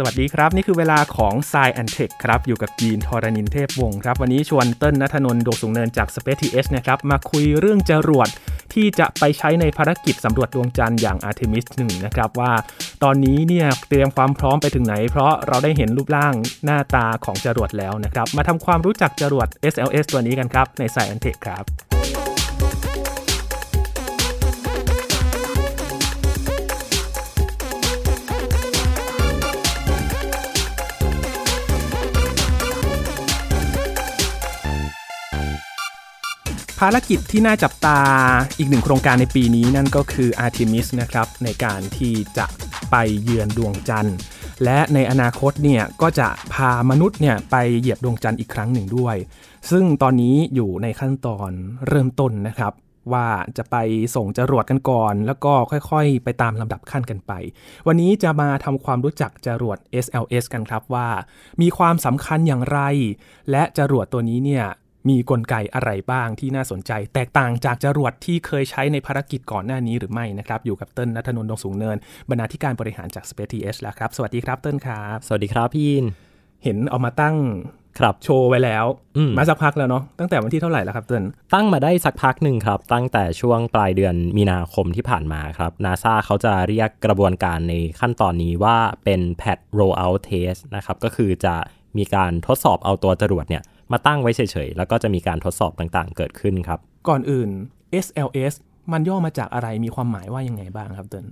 สวัสดีครับ นี่คือเวลาของ s ซแอนเทคครับ อยู่กับยีนทอรานินเทพวงศ์ครับ วันนี้ชวนเติ้ลนัทนนท์โดสูงเนินจาก Space TH นะครับ มาคุยเรื่องจรวดที่จะไปใช้ในภารกิจสำรวจดวงจันทร์อย่าง Artemis 1 นะครับว่า ตอนนี้เนี่ยเตรียมความพร้อมไปถึงไหน เพราะเราได้เห็นรูปร่างหน้าตาของจรวดแล้วนะครับ มาทำความรู้จักจรวด SLS ตัวนี้กันครับใน s ซแอนเทคครับ ภารกิจที่น่าจับตาอีกหนึ่งโครงการในปีนี้นั่นก็คือ Artemis นะครับในการที่จะไปเยือนดวงจันทร์ และในอนาคตเนี่ยก็จะพามนุษย์เนี่ยไปเหยียบดวงจันทร์อีกครั้งหนึ่งด้วย ซึ่งตอนนี้อยู่ในขั้นตอนเริ่มต้นนะครับว่าจะไปส่งจรวดกันก่อน แล้วก็ค่อยๆ ไปตามลำดับขั้นกันไป วันนี้จะมาทำความรู้จักจรวด SLS กันครับว่า มีความสำคัญอย่างไร และจรวดตัวนี้เนี่ย มีกลไกอะไรบ้างที่น่าสนใจ แตกต่างจากจรวดที่เคยใช้ในภารกิจก่อนหน้านี้หรือไม่นะครับ อยู่กับเติ้ลนัทนนท์ดงสูงเนิน บรรณาธิการบริหารจาก Space TH แล้วครับ สวัสดีครับเติ้ลครับ สวัสดีครับพี่ยิน เห็นเอามาตั้งครับโชว์ไว้แล้วอืมมาสักพักแล้วเนาะตั้งแต่วันที่เท่าไหร่แล้วครับเติ้ลตั้งมาได้สักพักหนึ่งครับ ตั้งแต่ช่วงปลายเดือนมีนาคมที่ผ่านมาครับนาซาเขาจะเรียกกระบวนการในขั้นตอนนี้ว่าเป็น pad rollout test นะครับก็คือจะมีการทดสอบเอาตัวจรวดเนี่ย มาตั้งไว้เฉยๆ แล้วก็จะมีการทดสอบต่างๆ เกิดขึ้นครับ ก่อนอื่น SLS มันย่อมาจากอะไรมีความหมายว่ายังไงบ้างครับเติ้ล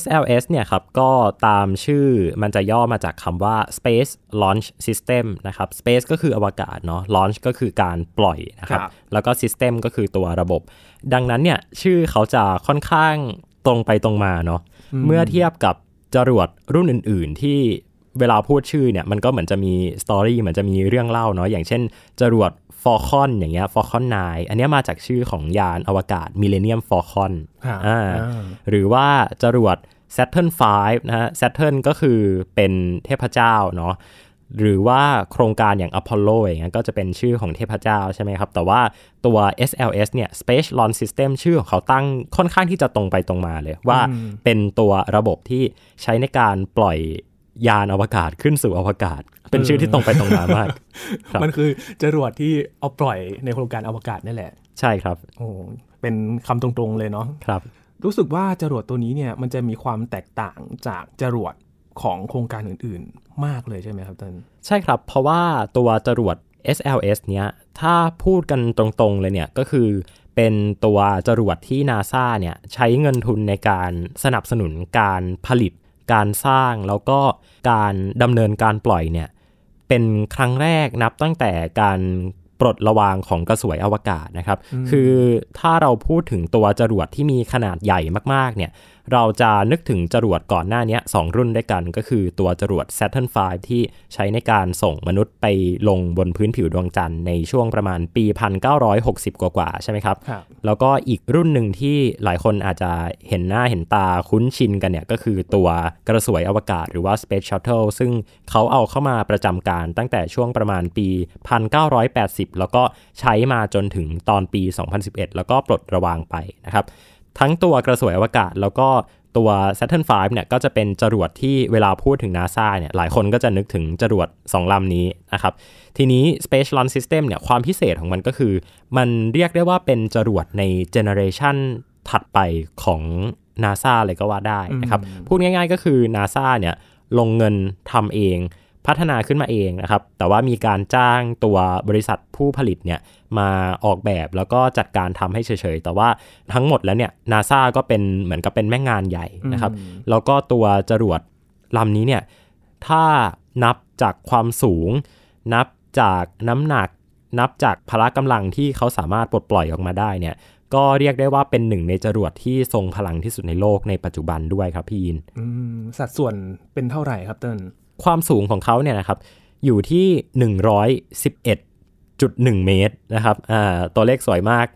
SLS เนี่ยครับก็ตามชื่อมันจะย่อมาจากคำว่า Space Launch System นะครับ Space ก็คืออวกาศเนาะ Launch ก็คือการปล่อยนะครับครับแล้วก็ System ก็คือตัวระบบ ดังนั้นเนี่ยชื่อเขาจะค่อนข้างตรงไปตรงมาเนาะเมื่อเทียบกับจรวดรุ่นอื่น ๆ ที่ เวลาพูดชื่อเนี่ยมันก็เหมือนจะมีสตอรี่เหมือนจะมีเรื่องเล่าเนาะอย่างเช่น จรวด Falcon อย่างเงี้ย Falcon 9อันเนี้ยมาจากชื่อของยานอวกาศ Millennium Falcon ครับอ่าอ่าหรือว่าจรวด Saturn V นะฮะ Saturn ก็คือเป็นเทพเจ้าเนาะหรือว่าโครงการอย่าง Apollo อย่างเงี้ยก็จะเป็นชื่อของเทพเจ้าใช่ไหมครับ แต่ว่าตัว SLS เนี่ย Space Launch System ชื่อของเขาตั้งค่อนข้างที่จะตรงไปตรงมาเลยว่าเป็นตัวระบบที่ใช้ในการปล่อย ยานอวกาศขึ้นสู่อวกาศ เป็นชื่อที่ตรงไปตรงมามากครับมันคือจรวดที่เอาปล่อยในโครงการอวกาศนั่นแหละ ใช่ครับโอ้เป็นคำตรงๆเลยเนาะครับ รู้สึกว่าจรวดตัวนี้เนี่ยมันจะมีความแตกต่างจากจรวดของโครงการอื่นๆ มากเลยใช่ไหมครับเต้นใช่ครับ เพราะว่าตัวจรวด SLS เนี้ยถ้าพูดกันตรงๆเลยเนี่ยก็คือเป็นตัวจรวดที่นาซาเนี่ยใช้เงินทุนในการสนับสนุนการผลิต การสร้างแล้วก็การดำเนินการปล่อยเนี่ยเป็นครั้งแรกนับตั้งแต่การปลดระวางของกระสวยอวกาศนะครับ คือถ้าเราพูดถึงตัวจรวดที่มีขนาดใหญ่มากๆเนี่ยเราจะนึกถึงจรวดก่อนหน้านี้สองรุ่นด้วยกันก็คือตัวจรวด Saturn V ที่ใช้ในการส่งมนุษย์ไปลงบนพื้นผิวดวงจันทร์ในช่วงประมาณปี 1960 กว่าๆใช่ไหมครับครับ แล้วก็อีกรุ่นหนึ่งที่หลายคนอาจจะเห็นหน้าเห็นตาคุ้นชินกันเนี่ยก็คือตัวกระสวยอวกาศหรือว่า Space Shuttle ซึ่งเขาเอาเข้ามาประจำการตั้งแต่ช่วงประมาณปี 1980 แล้วก็ใช้มาจนถึงตอนปี 2011 แล้วก็ปลดระวางไปนะครับ ทั้งตัวกระสวยอวกาศ แล้วก็ตัว Saturn V เนี่ยก็จะเป็นจรวดที่เวลาพูดถึง NASA เนี่ยหลายคนก็จะนึกถึงจรวด 2 ลำนี้นะครับ ทีนี้ Space Launch System เนี่ยความพิเศษของมันก็คือ มันเรียกได้ว่าเป็นจรวดในเจเนอเรชันถัดไปของ NASA เลยก็ว่าได้นะครับ พูดง่ายๆก็คือ NASA เนี่ยลงเงินทำเอง พัฒนาขึ้นมาเองนะครับ แต่ว่ามีการจ้างตัวบริษัทผู้ผลิตเนี่ยมาออกแบบแล้วก็จัดการทำให้เฉยๆ แต่ว่าทั้งหมดแล้วเนี่ยนาซาก็เป็นเหมือนกับเป็นแม่งานใหญ่นะครับ แล้วก็ตัวจรวดลำนี้เนี่ยถ้านับจากความสูง นับจากน้ำหนัก นับจากพละกำลังที่เขาสามารถปลดปล่อยออกมาได้เนี่ยก็เรียกได้ว่าเป็นหนึ่งในจรวดที่ทรงพลังที่สุดในโลกในปัจจุบันด้วยครับพี่ยินอืมสัดส่วนเป็นเท่าไหร่ครับเติ้ล ความสูงของเขาเนี่ยนะครับอยู่ที่ 111.1 เมตรนะครับอ่าตัวเลขสวยมาก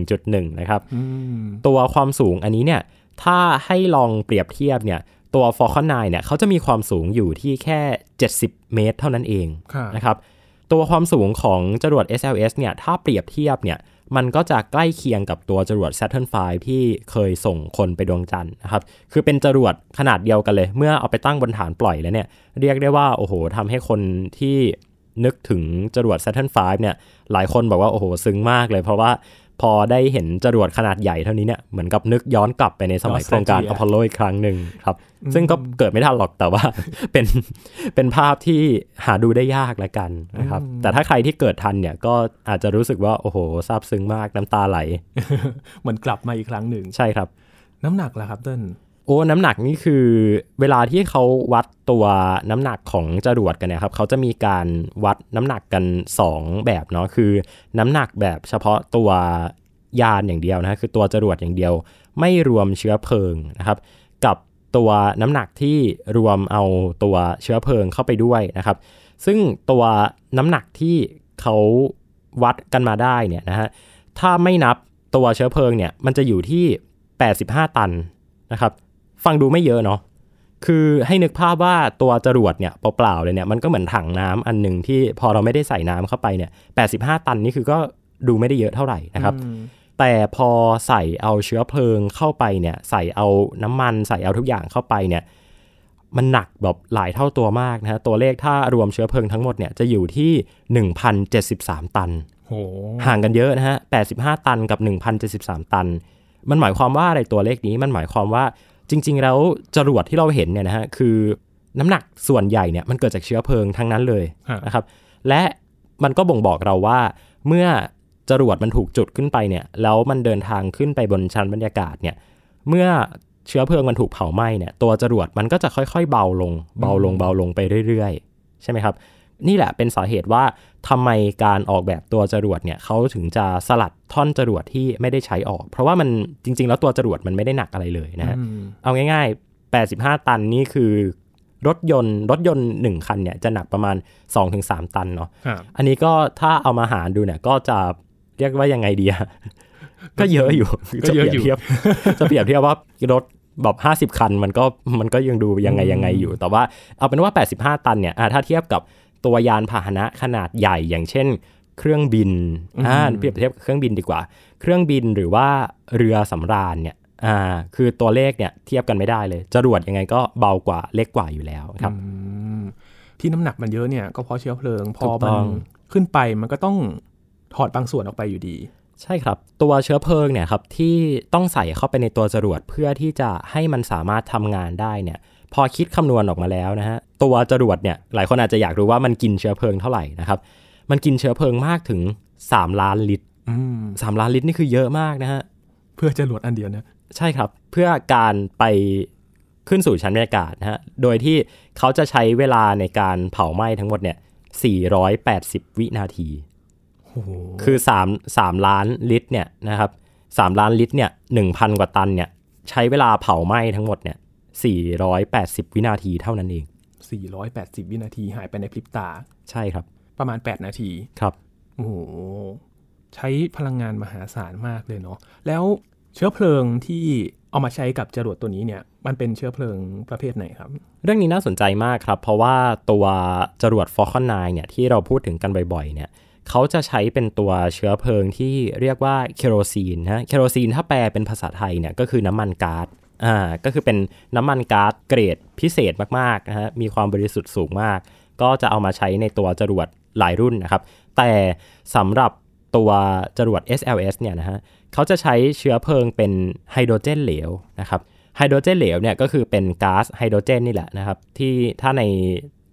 111.1 นะครับอืมตัวความสูงอันนี้เนี่ยถ้าให้ลองเปรียบเทียบเนี่ยตัว Falcon 9เนี่ยเขาจะมีความสูงอยู่ที่แค่ 70 เมตร เท่านั้นเองครับนะครับตัวความสูงของจรวด SLS เนี่ยถ้าเปรียบเทียบเนี่ย มันก็จะใกล้เคียงกับตัวจรวด Saturn V ที่เคยส่งคนไปดวงจันทร์นะครับ คือเป็นจรวดขนาดเดียวกันเลย เมื่อเอาไปตั้งบนฐานปล่อยแล้วเนี่ย เรียกได้ว่า โอ้โหทำให้คนที่นึกถึงจรวด Saturn V เนี่ย หลายคนบอกว่า โอ้โห ซึ้งมากเลย เพราะว่า พอได้เห็นจรวดขนาดใหญ่เท่านี้เนี่ยเหมือนกับนึกย้อนกลับไปในสมัยโครงการอพอลโลอีกครั้งหนึ่งครับ ซึ่งก็เกิดไม่ทันหรอกแต่ว่าเป็นเป็นภาพที่หาดูได้ยากละกันนะครับ แต่ถ้าใครที่เกิดทันเนี่ยก็อาจจะรู้สึกว่า โอ้โหซาบซึ้งมากน้ำตาไหล เหมือนกลับมาอีกครั้งหนึ่งใช่ครับ น้ำหนักล่ะครับเติ้ล โอ้น้ำหนักนี่คือเวลาที่เขาวัดตัวน้ำหนักของจรวดกันเนี่ยครับเขาจะมีการวัดน้ำหนักกัน 2 แบบเนาะคือน้ำหนักแบบเฉพาะตัวยานอย่างเดียวนะคือตัวจรวดอย่างเดียว ไม่รวมเชื้อเพลิงนะครับ กับตัวน้ำหนักที่รวมเอาตัวเชื้อเพลิงเข้าไปด้วยนะครับ ซึ่งตัวน้ำหนักที่เขาวัดกันมาได้เนี่ยนะฮะถ้าไม่นับตัวเชื้อเพลิงเนี่ยมันจะอยู่ที่ 85 ตันนะครับ ฟังดูไม่เยอะเนาะคือให้นึกภาพว่าตัวจรวดเนี่ยเปล่าๆเลยเนี่ยมันก็เหมือนถังน้ำอันหนึ่งที่พอเราไม่ได้ใส่น้ำเข้าไปเนี่ย85ตันนี่คือก็ดูไม่ได้เยอะเท่าไหร่นะครับ แต่พอใส่เอาเชื้อเพลิงเข้าไปเนี่ย ใส่เอาน้ำมันใส่เอาทุกอย่างเข้าไปเนี่ย มันหนักแบบหลายเท่าตัวมากนะฮะตัวเลขถ้ารวมเชื้อเพลิงทั้งหมดเนี่ยจะอยู่ที่ 1,073 ตันโหห่างกันเยอะนะฮะ85 ตันกับ 1,073 ตัน มันหมายความว่าอะไรตัวเลขนี้มันหมายความว่า จริง ๆ แล้วจรวดที่เราเห็นเนี่ยนะฮะคือน้ำหนักส่วนใหญ่เนี่ยมันเกิดจากเชื้อเพลิงทั้งนั้นเลยฮะนะครับ และมันก็บ่งบอกเราว่าเมื่อจรวดมันถูกจุดขึ้นไปเนี่ยแล้วมันเดินทางขึ้นไปบนชั้นบรรยากาศเนี่ยเมื่อเชื้อเพลิงมันถูกเผาไหม้เนี่ยตัวจรวดมันก็จะค่อยๆ เบาลง เบาลงเบาลงไปเรื่อยๆ ใช่ไหมครับ นี่แหละเป็นสาเหตุว่าทำไมการออกแบบตัวจรวดเนี่ยเขาถึงจะสลัดท่อนจรวดที่ไม่ได้ใช้ออก เพราะว่ามันจริง ๆ แล้วตัวจรวดมันไม่ได้หนักอะไรเลยนะฮะอืมเอาง่าย ๆ 85 ตันนี่คือรถยนต์รถยนต์ 1 คันเนี่ยจะหนักประมาณ 2-3 ตันเนาะครับอันนี้ก็ถ้าเอามาหารดูเนี่ยก็จะเรียกว่ายังไงดีอะก็เยอะอยู่ก็เยอะอยู่จจะเปรียบเทียบว่ารถแบบ 50 คันมันก็มันก็ยังดูยังไงยังไงอยู่ แต่ว่าเอาเป็นว่า 85 ตันเนี่ยอะถ้าเทียบกับ ตัวยานพาหนะขนาดใหญ่อย่างเช่น เครื่องบินอ่าเปรียบเทียบกับเครื่องบินดีกว่า เครื่องบินหรือว่าเรือสำราญเนี่ยอ่าคือตัวเลขเนี่ยเทียบกันไม่ได้เลยจรวดยังไงก็เบากว่าเล็กกว่าอยู่แล้วครับอืมที่น้ำหนักมันเยอะเนี่ยก็เพราะเชื้อเพลิงพอถูกต้มันองขึ้นไปมันก็ต้องถอดบางส่วนออกไปอยู่ดี ใช่ครับ ตัวเชื้อเพลิงเนี่ยครับที่ต้องใส่เข้าไปในตัวจรวดเพื่อที่จะให้มันสามารถทำงานได้เนี่ย พอคิดคำนวณออกมาแล้วนะฮะตัวจรวดเนี่ยหลายคนอาจจะอยากรู้ว่ามันกินเชื้อเพลิงเท่าไหร่นะครับมันกินเชื้อเพลิงมากถึง 3 ล้านลิตรอืม3ล้านลิตรนี่คือเยอะมากนะฮะเพื่อจะหลวดอันเดียวนะใช่ครับเพื่อการไปขึ้นสู่ชั้นบรรยากาศนะฮะโดยที่เขาจะใช้เวลาในการเผาไหม้ทั้งหมดเนี่ย480 วินาทีโอ้โหคือ3 3ล้านลิตรเนี่ยนะครับ3ล้านลิตรเนี่ย1,000 กว่าตันเนี่ยใช้เวลาเผาไหม้ทั้งหมดเนี่ย 480 วินาทีเท่านั้นเอง 480 วินาทีหายไปในพริบตา ใช่ครับ ประมาณ 8 นาทีครับโอ้โหใช้พลังงานมหาศาลมากเลยเนาะแล้วเชื้อเพลิงที่เอามาใช้กับจรวดตัวนี้เนี่ย มันเป็นเชื้อเพลิงประเภทไหนครับ เรื่องนี้น่าสนใจมากครับ เพราะว่าตัวจรวด Falcon 9 เนี่ยที่เราพูดถึงกันบ่อยๆ เนี่ยเขาจะใช้เป็นตัวเชื้อเพลิงที่เรียกว่าเคโรซีนนะเคโรซีนถ้าแปลเป็นภาษาไทยเนี่ยก็คือน้ำมันก๊าซ อ่าก็คือเป็นน้ำมันก๊าซเกรดพิเศษมากๆนะฮะมีความบริสุทธิ์สูงมาก ก็จะเอามาใช้ในตัวจรวดหลายรุ่นนะครับ แต่สำหรับตัวจรวด SLS เนี่ยนะฮะเขาจะใช้เชื้อเพลิงเป็นไฮโดรเจนเหลวนะครับไฮโดรเจนเหลวเนี่ยก็คือเป็นก๊าซไฮโดรเจนนี่แหละนะครับที่ถ้าใน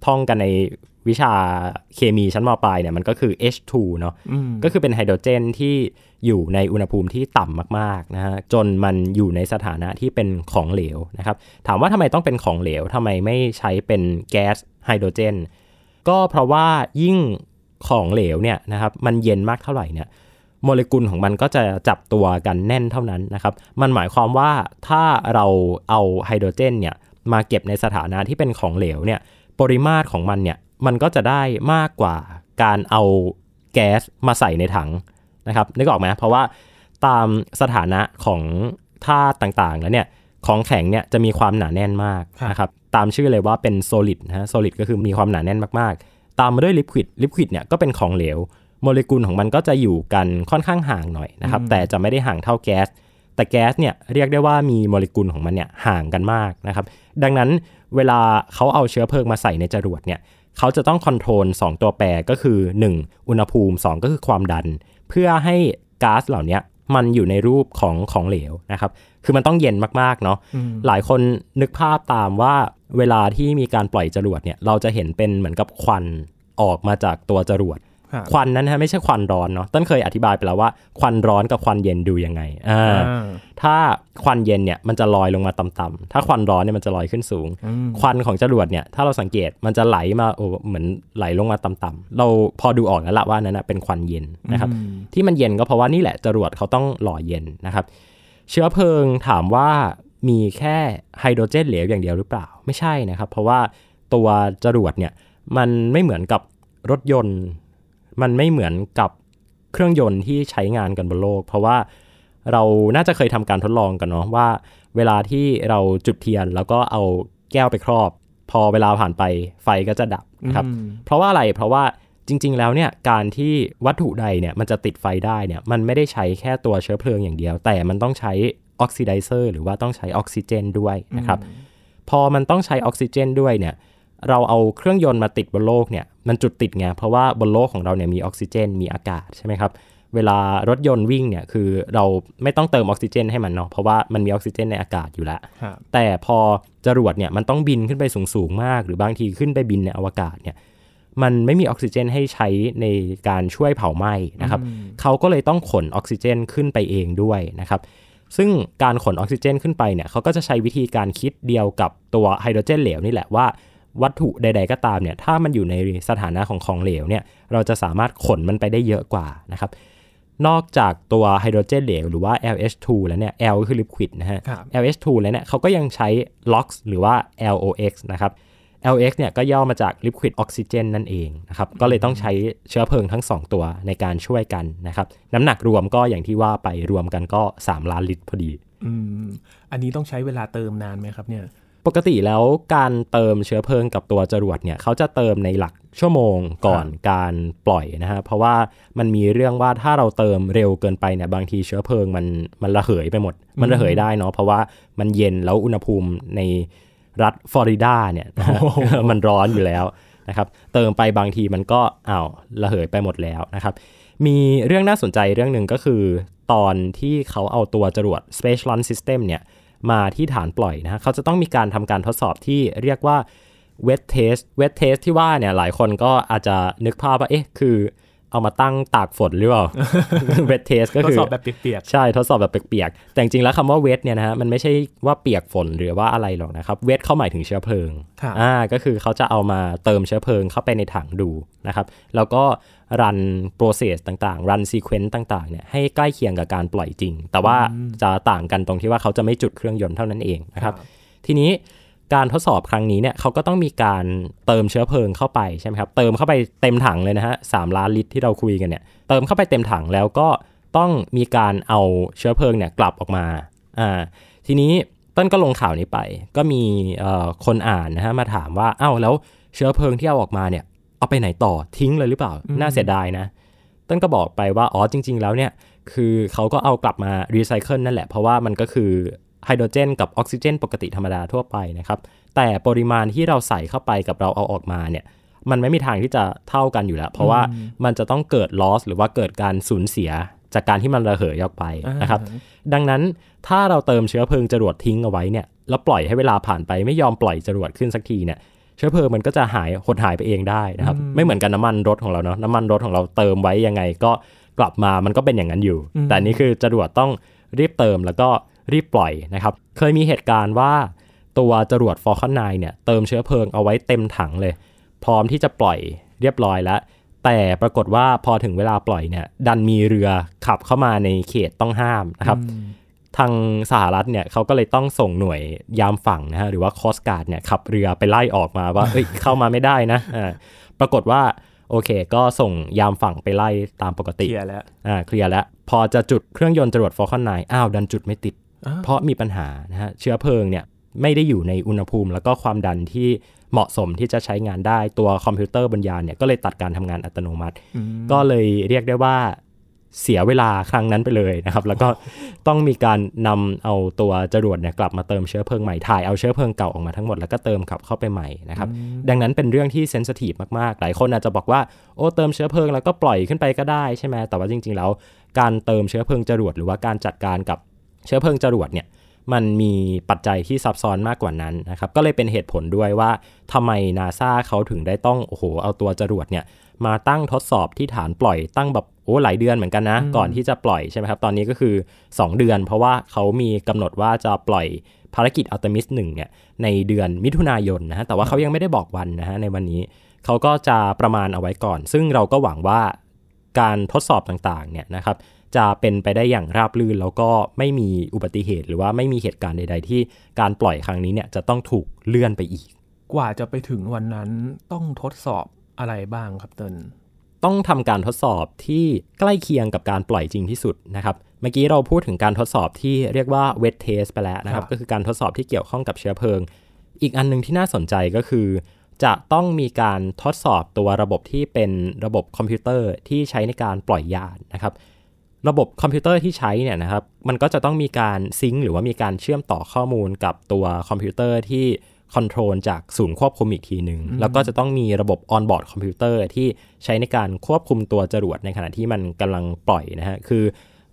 ท่องกันใน วิชาเคมีชั้นมปลายเนี่ยมันก็คือ H2 เนาะอืมก็คือเป็นไฮโดรเจนที่อยู่ในอุณหภูมิที่ต่ำมากๆนะฮะจนมันอยู่ในสถานะที่เป็นของเหลวนะครับถามว่าทำไมต้องเป็นของเหลวทำไมไม่ใช้เป็นแก๊สไฮโดรเจนก็เพราะว่ายิ่งของเหลวเนี่ยนะครับมันเย็นมากเท่าไหร่เนี่ยโมเลกุลของมันก็จะจับตัวกันแน่นเท่านั้นนะครับ มันหมายความว่าถ้าเราเอาไฮโดรเจนเนี่ยมาเก็บในสถานะที่เป็นของเหลวเนี่ย ปริมาตรของมันเนี่ย มันก็จะได้มากกว่าการเอาแก๊สมาใส่ในถังนะครับนึกออกไหมเพราะว่าตามสถานะของธาตุต่างๆ แล้วเนี่ยของแข็งเนี่ยจะมีความหนาแน่นมากครับนะครับตามชื่อเลยว่าเป็น solid นะฮะ solid ก็คือมีความหนาแน่นมากๆ ตามมาด้วย liquid liquid เนี่ยก็เป็นของเหลว โมเลกุลของมันก็จะอยู่กันค่อนข้างห่างหน่อยนะครับแต่จะไม่ได้ห่างเท่าแก๊สแต่แก๊สเนี่ยเรียกได้ว่ามีโมเลกุลของมันเนี่ยห่างกันมากนะครับดังนั้นเวลาเขาเอาเชื้อเพลิงมาใส่ในจรวดเนี่ย เขาจะต้องคอนโทรล2 ตัวแปรก็คือ 1. อุณหภูมิ 2 ก็คือความดัน เพื่อให้ก๊าซเหล่านี้มันอยู่ในรูปของของเหลวนะครับ คือมันต้องเย็นมากๆเนาะ หลายคนนึกภาพตามว่าเวลาที่มีการปล่อยจรวดเนี่ย เราจะเห็นเป็นเหมือนกับควันออกมาจากตัวจรวด ครับควันนั้นนะฮะไม่ใช่ควันร้อนเนาะต้นเคยอธิบายไปแล้วว่าควันร้อนกับควันเย็นดูยังไงอ่าอ่าถ้าควันเย็นเนี่ยมันจะลอยลงมาต่ำๆถ้าควันร้อนเนี่ยมันจะลอยขึ้นสูงอืมควันของจรวดเนี่ยถ้าเราสังเกตมันจะไหลมาโอ้เหมือนไหลลงมาต่ำๆเราพอดูออกแล้วละว่านั้นนะเป็นควันเย็นนะครับอืมที่มันเย็นก็เพราะว่านี่แหละจรวดเขาต้องหล่อเย็นนะครับเชื้อเพลิงถามว่ามีแค่ไฮโดรเจนเหลวอย่างเดียวหรือเปล่าไม่ใช่นะครับ เพราะว่าตัวจรวดเนี่ยมันไม่เหมือนกับรถยนต์ มันไม่เหมือนกับเครื่องยนต์ที่ใช้งานกันบนโลก เพราะว่าเราน่าจะเคยทำการทดลองกันเนาะว่า เวลาที่เราจุดเทียนแล้วก็เอาแก้วไปครอบ พอเวลาผ่านไปไฟก็จะดับนะครับอืมเพราะว่าอะไรเพราะว่าจริง ๆ แล้วเนี่ยการที่วัตถุใดเนี่ยมันจะติดไฟได้เนี่ยมันไม่ได้ใช้แค่ตัวเชื้อเพลิงอย่างเดียว แต่มันต้องใช้ออกซิไดเซอร์หรือว่าต้องใช้ออกซิเจนด้วยนะครับพอมันต้องใช้ออกซิเจนด้วยเนี่ยเราเอาเครื่องยนต์มาติดบนโลกเนี่ย มันจุดติดไงเพราะว่าบนโลกของเราเนี่ยมีออกซิเจน มีอากาศใช่ไหมครับเวลารถยนต์วิ่งเนี่ยคือเราไม่ต้องเติมออกซิเจนให้มันเนาะเพราะว่ามันมีออกซิเจนในอากาศอยู่แล้วครับแต่พอจรวดเนี่ยมันต้องบินขึ้นไปสูงๆมาก หรือบางทีขึ้นไปบินในอวกาศเนี่ยมันไม่มีออกซิเจนให้ใช้ในการช่วยเผาไหม้นะครับเขาก็เลยต้องขนออกซิเจนขึ้นไปเองด้วยนะครับซึ่งการขนออกซิเจนขึ้นไปเนี่ยเขาก็จะใช้วิธีการคิดเดียวกับตัวไฮโดรเจนเหลวนี่แหละว่า วัตถุใด ๆ ก็ตามเนี่ยถ้ามันอยู่ในสถานะของของเหลวเนี่ยเราจะสามารถขนมันไปได้เยอะกว่านะครับนอกจากตัวไฮโดรเจนเหลวหรือว่า LH2 แล้วเนี่ย L ก็คือ liquid นะฮะครับ LH2 แล้วเนี่ยเขาก็ยังใช้ LOX หรือว่า LOX นะครับ LX เนี่ยก็ย่อมาจาก liquid oxygen นั่นเองนะครับ ก็เลยต้องใช้เชื้อเพลิงทั้ง 2 ตัวในการช่วยกันนะครับ น้ำหนักรวมก็อย่างที่ว่าไปรวมกันก็ 3 ล้านลิตรพอดี อืม อันนี้ต้องใช้เวลาเติมนานไหมครับเนี่ย ปกติแล้วการเติมเชื้อเพลิงกับตัวจรวดเนี่ยเขาจะเติมในหลักชั่วโมงก่อนการปล่อยนะฮะเพราะว่ามันมีเรื่องว่าถ้าเราเติมเร็วเกินไปเนี่ยบางทีเชื้อเพลิงมันมันระเหยไปหมด มันระเหยได้เนาะเพราะว่ามันเย็นแล้วอุณหภูมิในรัฐฟลอริดาเนี่ยนะฮะมันร้อนอยู่แล้วนะครับเติมไปบางทีมันก็อ้าวระเหยไปหมดแล้วนะครับ มีเรื่องน่าสนใจเรื่องหนึ่งก็คือ ตอนที่เขาเอาตัวจรวด Space Launch System เนี่ย มาที่ฐานปล่อยนะฮะเขาจะต้องมีการทำการทดสอบที่เรียกว่า wet test wet test ที่ว่าเนี่ยหลายคนก็อาจจะนึกภาพว่าเอ๊ะคือ เอามาตั้งตากฝนหรือเปล่า wet test ก็ทดคือสอบแบบเปียกใช่ทดสอบแบบเปียกๆ แต่จริงๆแล้วคำว่าเวทเนี่ยนะฮะมันไม่ใช่ว่าเปียกฝนหรือว่าอะไรหรอกนะครับ เวทเข้าหมายถึงเชื้อเพลิงครับอ่าก็คือเขาจะเอามาเติมเชื้อเพลิงเข้าไปในถังดูนะครับแล้วก็รัน process ต่างๆ รัน sequence ต่างๆเนี่ยให้ใกล้เคียงกับการปล่อยจริง แต่ว่าจะต่างกันตรงที่ว่าเขาจะไม่จุดเครื่องยนต์เท่านั้นเองนะครับ ทีนี้ การทดสอบครั้งนี้เนี่ยเขาก็ต้องมีการเติมเชื้อเพลิงเข้าไปใช่ไหมครับ เติมเข้าไปเต็มถังเลยนะฮะสามล้านลิตรที่เราคุยกันเนี่ย เติมเข้าไปเต็มถังแล้วก็ต้องมีการเอาเชื้อเพลิงเนี่ยกลับออกมา อ่า ทีนี้ต้นก็ลงข่าวนี้ไป ก็มีเอ่อคนอ่านนะฮะมาถามว่า อ้าวแล้วเชื้อเพลิงที่เอาออกมาเนี่ย เอาไปไหนต่อทิ้งเลยหรือเปล่า น่าเสียดายนะ ต้นก็บอกไปว่า อ๋อจริง ๆ แล้วเนี่ย คือเขาก็เอากลับมารีไซเคิลนั่นแหละ เพราะว่ามันก็คือ ไฮโดรเจนกับออกซิเจน ปกติธรรมดาทั่วไปนะครับ แต่ปริมาณที่เราใส่เข้าไปกับเราเอาออกมาเนี่ยมันไม่มีทางที่จะเท่ากันอยู่แล้ว เพราะว่ามันจะต้องเกิด loss หรือว่าเกิดการสูญเสียจากการที่มันระเหยออกไปอ่านนะครับ ดังนั้นถ้าเราเติมเชื้อเพลิงจรวดทิ้งเอาไว้เนี่ยแล้วปล่อยให้เวลาผ่านไปไม่ยอมปล่อยจรวดขึ้นสักทีเนี่ยเชื้อเพลิงมันก็จะหายหดหายไปเองได้นะครับ ไม่เหมือนกันน้ำมันรถของเราเนาะน้ำมันรถของเราเติมไว้ยังไง ก็กลับมามันก็เป็นอย่างนั้นอยู่ แต่อันนี่คือจรวดต้องรีบเติมแล้วก็ รีบปล่อยนะครับ เคยมีเหตุการณ์ว่าตัวจรวด Falcon 9เนี่ยเติมเชื้อเพลิงเอาไว้เต็มถังเลย พร้อมที่จะปล่อยเรียบร้อยแล้ว แต่ปรากฏว่าพอถึงเวลาปล่อยเนี่ยดันมีเรือขับเข้ามาในเขตต้องห้ามนะครับ ทางสหรัฐเนี่ยเขาก็เลยต้องส่งหน่วยยามฝั่งนะฮะหรือว่า coast guard เนี่ยขับเรือไปไล่ออกมาว่าเอ้ยเข้ามาไม่ได้นะอ่าปรากฏว่าโอเค ก็ส่งยามฝั่งไปไล่ตามปกติ เคลียร์แล้ว อ่า เคลียร์แล้ว พอจะจุดเครื่องยนต์จรวด Falcon 9 อ้าว ดันจุดไม่ติดอ้าว เพราะมีปัญหานะฮะเชื้อเพลิงเนี่ยไม่ได้อยู่ในอุณหภูมิ แล้วก็ความดันที่เหมาะสมที่จะใช้งานได้ตัวคอมพิวเตอร์บนยานเนี่ยก็เลยตัดการทำงานอัตโนมัติ ก็เลยเรียกได้ว่าเสียเวลาครั้งนั้นไปเลยนะครับ แล้วก็ต้องมีการนำเอาตัวจรวดเนี่ยกลับมาเติมเชื้อเพลิงใหม่ถ่ายเอาเชื้อเพลิงเก่าออกมาทั้งหมดแล้วก็เติมกลับเข้าไปใหม่นะครับ ดังนั้นเป็นเรื่องที่ sensitive มากๆ หลายคนอาจจะบอกว่าโอ้เติมเชื้อเพลิงแล้วก็ปล่อยขึ้นไปก็ได้ใช่ไหมแต่ว่าจริง ๆ แล้วการเติมเชื้อเพลิงจรวดหรือว่าการจัดการกับ เชื้อเพลิงจรวดเนี่ยมันมีปัจจัยที่ซับซ้อนมากกว่านั้นนะครับ ก็เลยเป็นเหตุผลด้วยว่าทำไมนาซาเขาถึงได้ต้องโอ้โหเอาตัวจรวดเนี่ยมาตั้งทดสอบที่ฐานปล่อยตั้งแบบโอ้หลายเดือนเหมือนกันนะ ก่อนที่จะปล่อยใช่ไหมครับ ตอนนี้ก็คือ 2 เดือน เพราะว่าเขามีกำหนดว่าจะปล่อยภารกิจอัลตมิสหนึ่งเนี่ยในเดือนมิถุนายนนะฮะแต่ว่าเขายังไม่ได้บอกวันนะฮะในวันนี้ เขาก็จะประมาณเอาไว้ก่อน ซึ่งเราก็หวังว่าการทดสอบต่างๆเนี่ยนะครับ จะเป็นไปได้อย่างราบรื่น แล้วก็ไม่มีอุบัติเหตุ หรือว่าไม่มีเหตุการณ์ใด ๆ ที่การปล่อยครั้งนี้เนี่ยจะต้องถูกเลื่อนไปอีก กว่าจะไปถึงวันนั้นต้องทดสอบอะไรบ้างครับเตินต้องทำการทดสอบที่ใกล้เคียงกับการปล่อยจริงที่สุดนะครับเมื่อกี้เราพูดถึงการทดสอบที่เรียกว่า wet test ไปแล้วนะครับ ก็คือการทดสอบที่เกี่ยวข้องกับเชื้อเพลิง อีกอันนึงที่น่าสนใจก็คือ จะต้องมีการทดสอบตัวระบบที่เป็นระบบคอมพิวเตอร์ที่ใช้ในการปล่อยยานนะครับ ระบบคอมพิวเตอร์ที่ใช้เนี่ยนะครับ มันก็จะต้องมีการ sync หรือว่ามีการเชื่อมต่อข้อมูลกับตัวคอมพิวเตอร์ที่ control จากศูนย์ควบคุมอีกทีหนึ่งแล้วก็จะต้องมีระบบ onboard computer ที่ใช้ในการควบคุมตัวจรวดในขณะที่มันกำลังปล่อยนะฮะคือ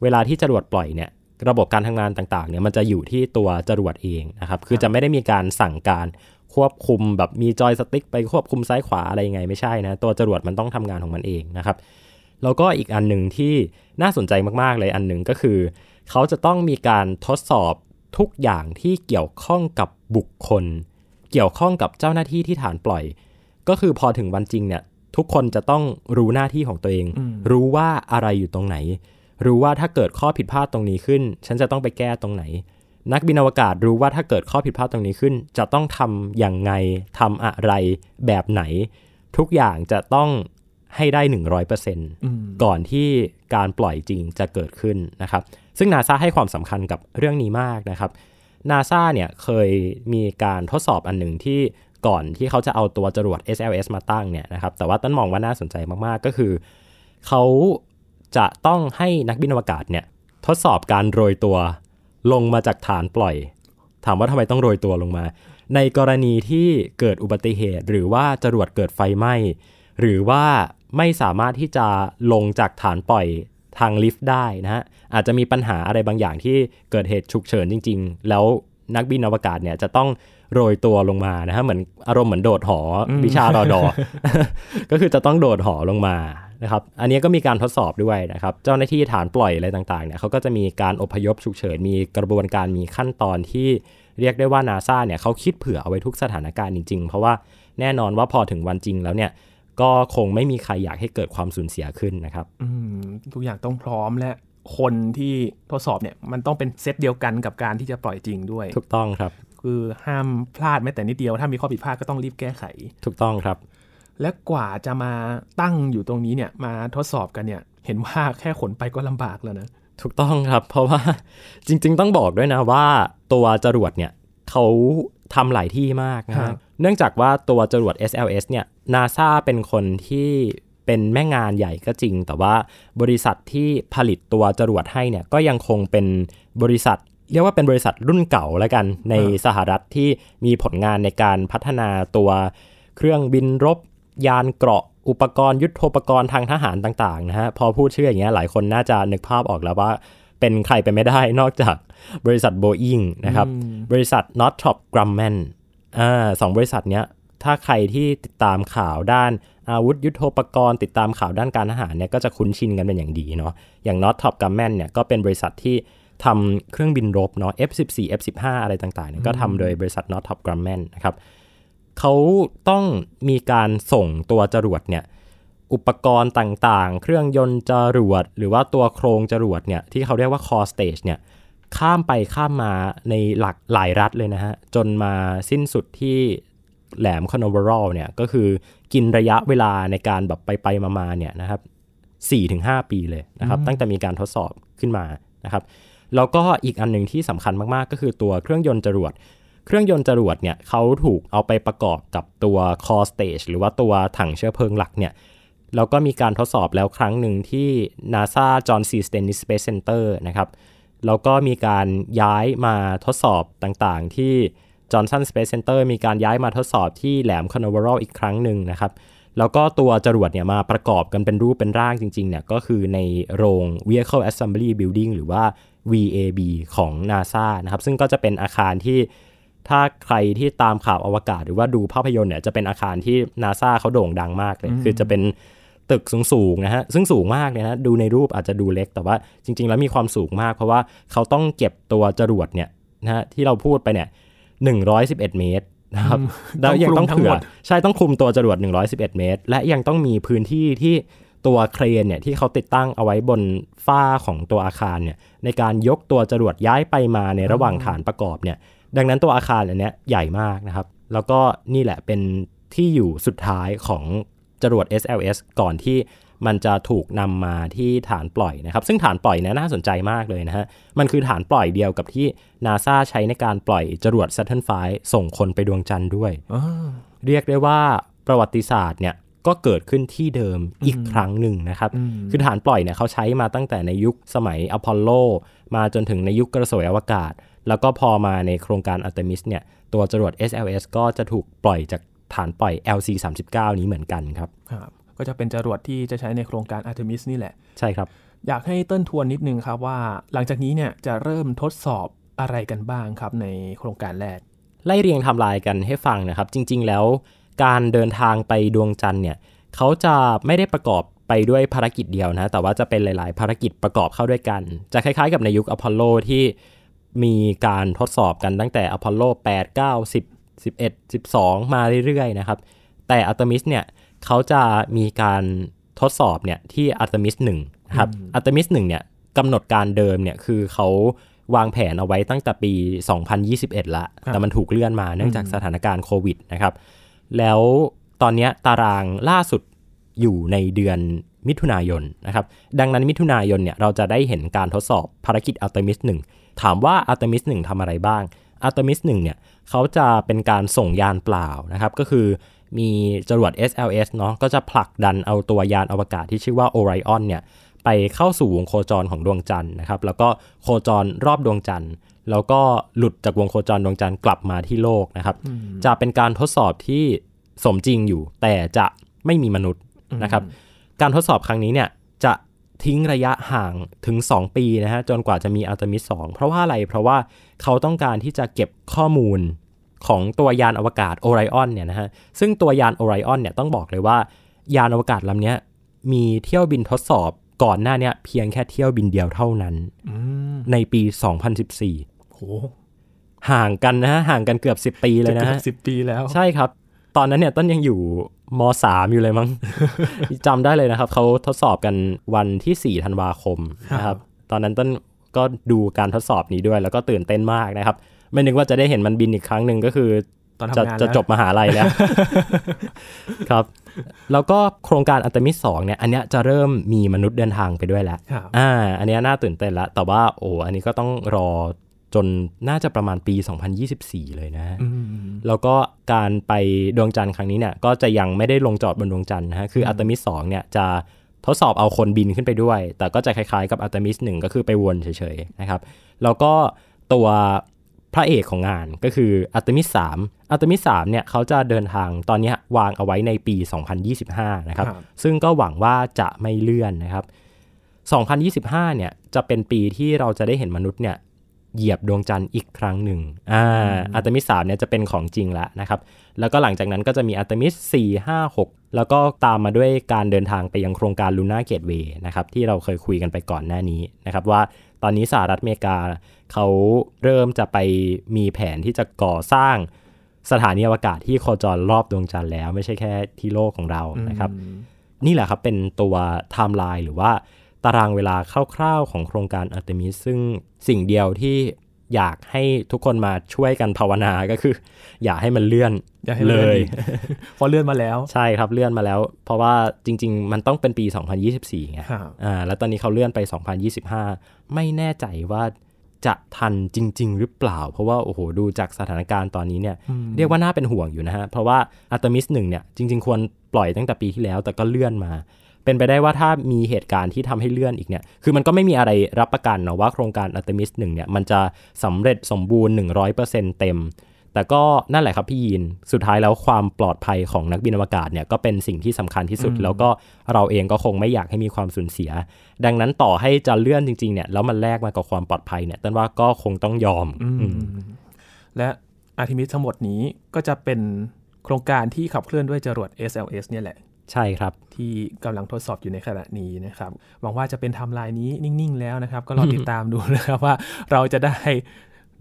เวลาที่จรวดปล่อยเนี่ยระบบการทำงานต่างๆเนี่ยมันจะอยู่ที่ตัวจรวดเองนะครับคือจะไม่ได้มีการสั่งการควบคุมแบบมีจอยสติ๊กไปควบคุมซ้ายขวาอะไรยังไงไม่ใช่นะตัวจรวดมันต้องทำงานของมันเองนะครับ แล้วก็อีกอันหนึ่งที่น่าสนใจมากๆเลยอันหนึ่งก็คือ เขาจะต้องมีการทดสอบทุกอย่างที่เกี่ยวข้องกับบุคคล เกี่ยวข้องกับเจ้าหน้าที่ที่ฐานปล่อย ก็คือพอถึงวันจริงเนี่ยทุกคนจะต้องรู้หน้าที่ของตัวเอง รู้ว่าอะไรอยู่ตรงไหน รู้ว่าถ้าเกิดข้อผิดพลาดตรงนี้ขึ้น ฉันจะต้องไปแก้ตรงไหน นักบินอวกาศรู้ว่าถ้าเกิดข้อผิดพลาดตรงนี้ขึ้น จะต้องทำอย่างไงทำอะไรแบบไหน ทุกอย่างจะต้อง ให้ได้ 100%ก่อนที่การปล่อยจริงจะเกิดขึ้นนะครับ ซึ่งนาซาให้ความสำคัญกับเรื่องนี้มากนะครับนาซาเนี่ยเคยมีการทดสอบอันหนึ่งที่ก่อนที่เขาจะเอาตัวจรวด SLS มาตั้งเนี่ยนะครับแต่ว่าต้นมองว่าน่าสนใจมาก ๆ ก็คือ เขาจะต้องให้นักบินอวกาศเนี่ยทดสอบการโรยตัวลงมาจากฐานปล่อย ถามว่าทำไมต้องโรยตัวลงมา ในกรณีที่เกิดอุบัติเหตุ หรือว่าจรวดเกิดไฟไหม้ หรือว่า ไม่สามารถที่จะลงจากฐานปล่อยทางลิฟต์ได้นะฮะอาจจะมีปัญหาอะไรบางอย่างที่เกิดเหตุฉุกเฉินจริง ๆ แล้วนักบินอวกาศเนี่ยจะต้องโรยตัวลงมานะฮะเหมือนอารมณ์เหมือนโดดหอวิชารอดอ ก็คือจะต้องโดดหอลงมานะครับอันนี้ก็มีการทดสอบด้วยนะครับเจ้าหน้าที่ฐานปล่อยอะไรต่างๆเนี่ยเขาก็จะมีการอพยพฉุกเฉินมีกระบวนการมีขั้นตอนที่เรียกได้ว่านาซาเนี่ยเขาคิดเผื่อเอาไว้ทุกสถานการณ์จริง ๆ เพราะว่าแน่นอนว่าพอถึงวันจริงแล้วเนี่ย ก็คงไม่มีใครอยากให้เกิดความสูญเสียขึ้นนะครับทุกอย่างต้องพร้อมและคนที่ทดสอบเนี่ยมันต้องเป็นเซตเดียวกันกับการที่จะปล่อยจริงด้วย ถูกต้องครับ คือห้ามพลาดแม้แต่นิดเดียว ถ้ามีข้อผิดพลาดก็ต้องรีบแก้ไข ถูกต้องครับ และกว่าจะมาตั้งอยู่ตรงนี้เนี่ยมาทดสอบกันเนี่ยเห็นว่าแค่ขนไปก็ลำบากแล้วนะถูกต้องครับ เพราะว่าจริง ๆ ต้องบอกด้วยนะว่าตัวจรวดเนี่ยเขาทำหลายที่มากนะเนื่องจากว่าตัวจรวด SLS เนี่ยนาซาเป็นคนที่เป็นแม่งานใหญ่ก็จริง แต่ว่าบริษัทที่ผลิตตัวจรวดให้เนี่ยก็ยังคงเป็นบริษัท เรียกว่าเป็นบริษัทรุ่นเก่าแล้วกันในสหรัฐที่มีผลงานในการพัฒนาตัวเครื่องบินรบ ยานเกราะอุปกรณ์ยุทโธปกรณ์ทางทหารต่างๆนะฮะพอพูดชื่ออย่างเงี้ยหลายคนน่าจะนึกภาพออกแล้วว่าเป็นใครไปไม่ได้นอกจากบริษัทโบอิงนะครับบริษัท Northrop Grumman อ่าสองบริษัทเนี้ยถ้าใครที่ติดตามข่าวด้านอาวุธยุโทโธปกรณ์ ติดตามข่าวด้านการทหารเนี่ยก็จะคุ้นชินกันเป็นอย่างดีเนาะอย่าง n o t t o p g r u m m a n เนี่ยก็เป็นบริษัทที่ทำเครื่องบินรบเนาะ F14 F15 อะไรต่างๆเนี่ยก็ทำโดยบริษัท n o t t o p g r u m m a n นะครับเขาต้องมีการส่งตัวจรวดเนี่ยอุปกรณ์ต่างๆ เครื่องยนต์จรวด หรือว่าตัวโครงจรวดเนี่ยที่เขาเรียกว่า core stage เนี่ย ข้ามไปข้ามมาในหลักหลายรัฐเลยนะฮะ จนมาสิ้นสุดที่แหลมคอนเวอรัลเนี่ยก็คือกินระยะเวลาในการแบบไปไปมาๆเนี่ยนะครับ4-5 ปีเลยนะครับ ตั้งแต่มีการทดสอบขึ้นมานะครับแล้วก็อีกอันหนึ่งที่สำคัญมากๆ ก็คือตัวเครื่องยนต์จรวด เครื่องยนต์จรวดเนี่ยเขาถูกเอาไปประกอบกับตัว core stage หรือว่าตัวถังเชื้อเพลิงหลักเนี่ยแล้วก็มีการทดสอบแล้วครั้งหนึ่งที่ NASA John C. Stennis Space Center นะครับ แล้วก็มีการย้ายมาทดสอบต่างๆ ที่ Johnson Space Center มีการย้ายมาทดสอบที่แหลม Canaveral อีกครั้งหนึ่งนะครับ แล้วก็ตัวจรวดเนี่ยมาประกอบกันเป็นรูปเป็นร่างจริงๆเนี่ยก็คือในโรง Vehicle Assembly Building หรือว่า VAB ของ NASA นะครับ ซึ่งก็จะเป็นอาคารที่ถ้าใครที่ตามข่าวอวกาศหรือว่าดูภาพยนตร์เนี่ยจะเป็นอาคารที่ NASA เขาโด่งดังมากเลย คือจะเป็น ตึกสูงๆนะฮะซึ่งสูงมากเลยนะดูในรูปอาจจะดูเล็กแต่ว่าจริง ๆ แล้วมีความสูงมาก เพราะว่าเขาต้องเก็บตัวจรวดเนี่ยนะฮะที่เราพูดไปเนี่ย111 เมตรนะครับแล้วยังต้องเผื่อใช่ต้องคุมตัวจรวด 111 เมตร และยังต้องมีพื้นที่ที่ตัวเครนเนี่ยที่เขาติดตั้งเอาไว้บนฝ้าของตัวอาคารเนี่ยในการยกตัวจรวดย้ายไปมาในระหว่างฐานประกอบเนี่ยดังนั้นตัวอาคารอันเนี้ยใหญ่มากนะครับ แล้วก็นี่แหละเป็นที่อยู่สุดท้ายของ จรวด SLS ก่อนที่มันจะถูกนำมาที่ฐานปล่อยนะครับ ซึ่งฐานปล่อยเนี่ยน่าสนใจมากเลยนะฮะ มันคือฐานปล่อยเดียวกับที่นาซาใช้ในการปล่อยจรวด Saturn V ส่งคนไปดวงจันทร์ด้วยเรียกได้ว่าประวัติศาสตร์เนี่ยก็เกิดขึ้นที่เดิมอีกครั้งหนึ่งนะครับ คือฐานปล่อยเนี่ยเขาใช้มาตั้งแต่ในยุคสมัยอพอลโล มาจนถึงในยุคกระสวยอวกาศ แล้วก็พอมาในโครงการอัลเตมิสเนี่ยตัวจรวด SLS ก็จะถูกปล่อยจาก ฐานปล่อย LC 39นี้เหมือนกันครับครับ ก็จะเป็นจรวดที่จะใช้ในโครงการ Artemis นี่แหละ ใช่ครับ อยากให้เติ้ลทวนนิดนึงครับว่า หลังจากนี้เนี่ยจะเริ่มทดสอบอะไรกันบ้างครับในโครงการแรก ไล่เรียงไทำลายกันให้ฟังนะครับ จริง ๆ แล้วการเดินทางไปดวงจันทร์เนี่ยเขาจะไม่ได้ประกอบไปด้วยภารกิจเดียวนะ แต่ว่าจะเป็นหลาย ๆ ภารกิจประกอบเข้าด้วยกัน จะคล้าย ๆ กับในยุคอพอลโลที่มีการทดสอบกันตั้งแต่อพอลโล 8 9 10 11 12 มาเรื่อยๆนะครับ แต่อัลตมิสเนี่ยเขาจะมีการทดสอบเนี่ยที่อัลตมิส1ครับอัลตมิส1เนี่ยกำหนดการเดิมเนี่ยคือเขาวางแผนเอาไว้ตั้งแต่ปี 2021 ละ แต่มันถูกเลื่อนมาเนื่องจากสถานการณ์โควิดนะครับ แล้วตอนนี้ตารางล่าสุดอยู่ในเดือนมิถุนายนนะครับ ดังนั้นมิถุนายนเนี่ยเราจะได้เห็นการทดสอบภารกิจอัลตมิส1ถามว่าอัลตมิส1ทำอะไรบ้าง อัลตมิส1เนี่ยเขาจะเป็นการส่งยานเปล่านะครับ ก็คือมีจรวด SLS เนาะก็จะผลักดันเอาตัวยานอวกาศที่ชื่อว่า Orion เนี่ยไปเข้าสู่วงโคจรของดวงจันทร์นะครับ แล้วก็โคจรรอบดวงจันทร์ แล้วก็หลุดจากวงโคจรดวงจันทร์กลับมาที่โลกนะครับ จะเป็นการทดสอบที่สมจริงอยู่ แต่จะไม่มีมนุษย์นะครับ การทดสอบครั้งนี้เนี่ยจะ ทิ้งระยะห่างถึง 2 ปีนะฮะจนกว่าจะมีอัลตมิส2เพราะว่าอะไรเพราะว่าเขาต้องการที่จะเก็บข้อมูลของตัวยานอวกาศ Orion เนี่ยนะฮะซึ่งตัวยาน Orion เนี่ยต้องบอกเลยว่า ยานอวกาศลำนี้มีเที่ยวบินทดสอบก่อนหน้านี้เพียงแค่เที่ยวบินเดียวเท่านั้นในปี 2014โหห่างกันนะฮะห่างกันเกือบ 10 ปีเลยนะฮะสิบปีแล้ว ใช่ครับ ตอนนั้นเนี่ยต้นยังอยู่มสามอยู่เลยมั้งจำได้เลยนะครับ เขาทดสอบกันวันที่ 4 ธันวาคมนะครับ ตอนนั้นต้นก็ดูการทดสอบนี้ด้วย แล้วก็ตื่นเต้นมากนะครับ ไม่นึกว่าจะได้เห็นมันบินอีกครั้งหนึ่งก็คือตอนจะทำงานจะแล้วจบมหาลัยแล้วครับ แล้วก็โครงการอัลตมิสสองเนี่ย อันเนี้ยจะเริ่มมีมนุษย์เดินทางไปด้วยแล้วครับอ่า อันเนี้ยน่าตื่นเต้นแล้วแต่ว่าโอ้อันนี้ก็ต้องรอ จนน่าจะประมาณปี 2024 เลยนะอืมแล้วก็การไปดวงจันทร์ครั้งนี้เนี่ยก็จะยังไม่ได้ลงจอดบนดวงจันทร์นะฮะ คืออัลตมิสสองเนี่ยจะทดสอบเอาคนบินขึ้นไปด้วย แต่ก็จะคล้ายๆกับอัลตมิสหนึ่งก็คือไปวนเฉยๆนะครับ แล้วก็ตัวพระเอกของงานก็คืออัลตมิสสามอัลตมิสสามเนี่ยเขาจะเดินทางตอนเนี้ยวางเอาไว้ในปี 2025 นะครับครับ ซึ่งก็หวังว่าจะไม่เลื่อนนะครับ 2025 เนี่ยจะเป็นปีที่เราจะได้เห็นมนุษย์เนี่ย เหยียบดวงจันทร์อีกครั้งหนึ่งอ่าอัลตมิสสามเนี่ยจะเป็นของจริงแล้วนะครับ แล้วก็หลังจากนั้นก็จะมีอัลตมิส4 5 6แล้วก็ตามมาด้วยการเดินทางไปยังโครงการ Lunar Gateway นะครับที่เราเคยคุยกันไปก่อนหน้านี้นะครับว่าตอนนี้สหรัฐอเมริกาเขาเริ่มจะไปมีแผนที่จะก่อสร้างสถานีอวกาศที่โคจรรอบดวงจันทร์แล้วไม่ใช่แค่ที่โลกของเรานะครับ นี่แหละครับเป็นตัวไทม์ไลน์หรือว่า ตารางเวลาคร่าวๆของโครงการอัลเตมิสซึ่งสิ่งเดียวที่อยากให้ทุกคนมาช่วยกันภาวนาก็คือ อย่าให้มันเลื่อนอย่าให้เลเลื่อนอีกพอเลื่อนมาแล้ว ใช่ครับเลื่อนมาแล้ว เพราะว่าจริง ๆ มันต้องเป็นปี 2024ไงครับอ่าแล้วตอนนี้เขาเลื่อนไป 2025 ไม่แน่ใจว่าจะทันจริง ๆ หรือเปล่า เพราะว่าโอ้โหดูจากสถานการณ์ตอนนี้เนี่ยเรียกว่าน่าเป็นห่วงอยู่นะฮะ เพราะว่าอัตมิสหนึ่งเนี่ยจริง ๆ ควรปล่อยตั้งแต่ปีที่แล้ว แต่ก็เลื่อนมา เป็นไปได้ว่าถ้ามีเหตุการณ์ที่ทำให้เลื่อนอีกเนี่ย คือมันก็ไม่มีอะไรรับประกันนะว่าโครงการอัตมิสหนึ่งเนี่ยมันจะสำเร็จสมบูรณ์ 100%เต็ม แต่ก็นั่นแหละครับพี่ยีนสุดท้ายแล้วความปลอดภัยของนักบินอวกาศเนี่ยก็เป็นสิ่งที่สำคัญที่สุด แล้วก็เราเองก็คงไม่อยากให้มีความสูญเสีย ดังนั้นต่อให้จะเลื่อนจริงๆเนี่ยแล้วมันแลกมากับความปลอดภัยเนี่ยต้นว่าก็คงต้องยอมและอาร์ทิมิสทั้งหมดนี้ก็จะเป็นโครงการที่ขับเคลื่อนด้วยจรวด SLS เนี่ยแหละ ใช่ครับ ที่กำลังทดสอบอยู่ในขณะนี้นะครับหวังว่าจะเป็นไทม์ไลน์ที่นิ่ง ๆ แล้วนะครับ ก็รอติดตามดูนะครับว่าเราจะได้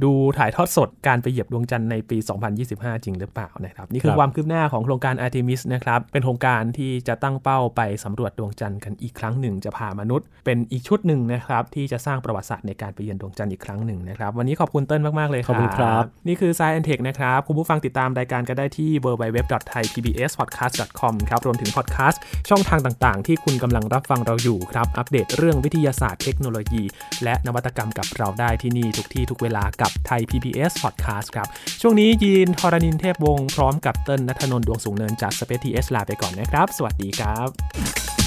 ดูถ่ายทอดสดการไปเหยียบดวงจันทร์ในปี 2025 จริงหรือเปล่านะครับ นี่คือความคืบหน้าของโครงการ Artemis นะครับ เป็นโครงการที่จะตั้งเป้าไปสำรวจดวงจันทร์กันอีกครั้งหนึ่ง จะพามนุษย์ เป็นอีกชุดหนึ่งนะครับที่จะสร้างประวัติศาสตร์ในการไปเยือนดวงจันทร์อีกครั้งหนึ่งนะครับวันนี้ขอบคุณเติ้ลมาก ๆ เลยครับขอบคุณครับ นี่คือ Science Tech นะครับคุณผู้ฟังติดตามรายการก็ได้ที่ www.thaipbspodcast.com ครับรวมถึงพอดแคสต์ช่องทางต่าง ๆ ที่คุณกำลังรับฟังเราอยู่ครับอัปเดตเรื่องวิทยาศาสตร์เทคโนโลยี และนวัตกรรมกับเราได้ที่นี่ทุกที่ทุกเวลากับไทย PBS Podcast ครับ ช่วงนี้ยีนทรณินเทพวงศ์พร้อมกับเติ้ลนัทนนท์ดวงสูงเนินจาก Space TS ลาไปก่อนนะครับ สวัสดีครับ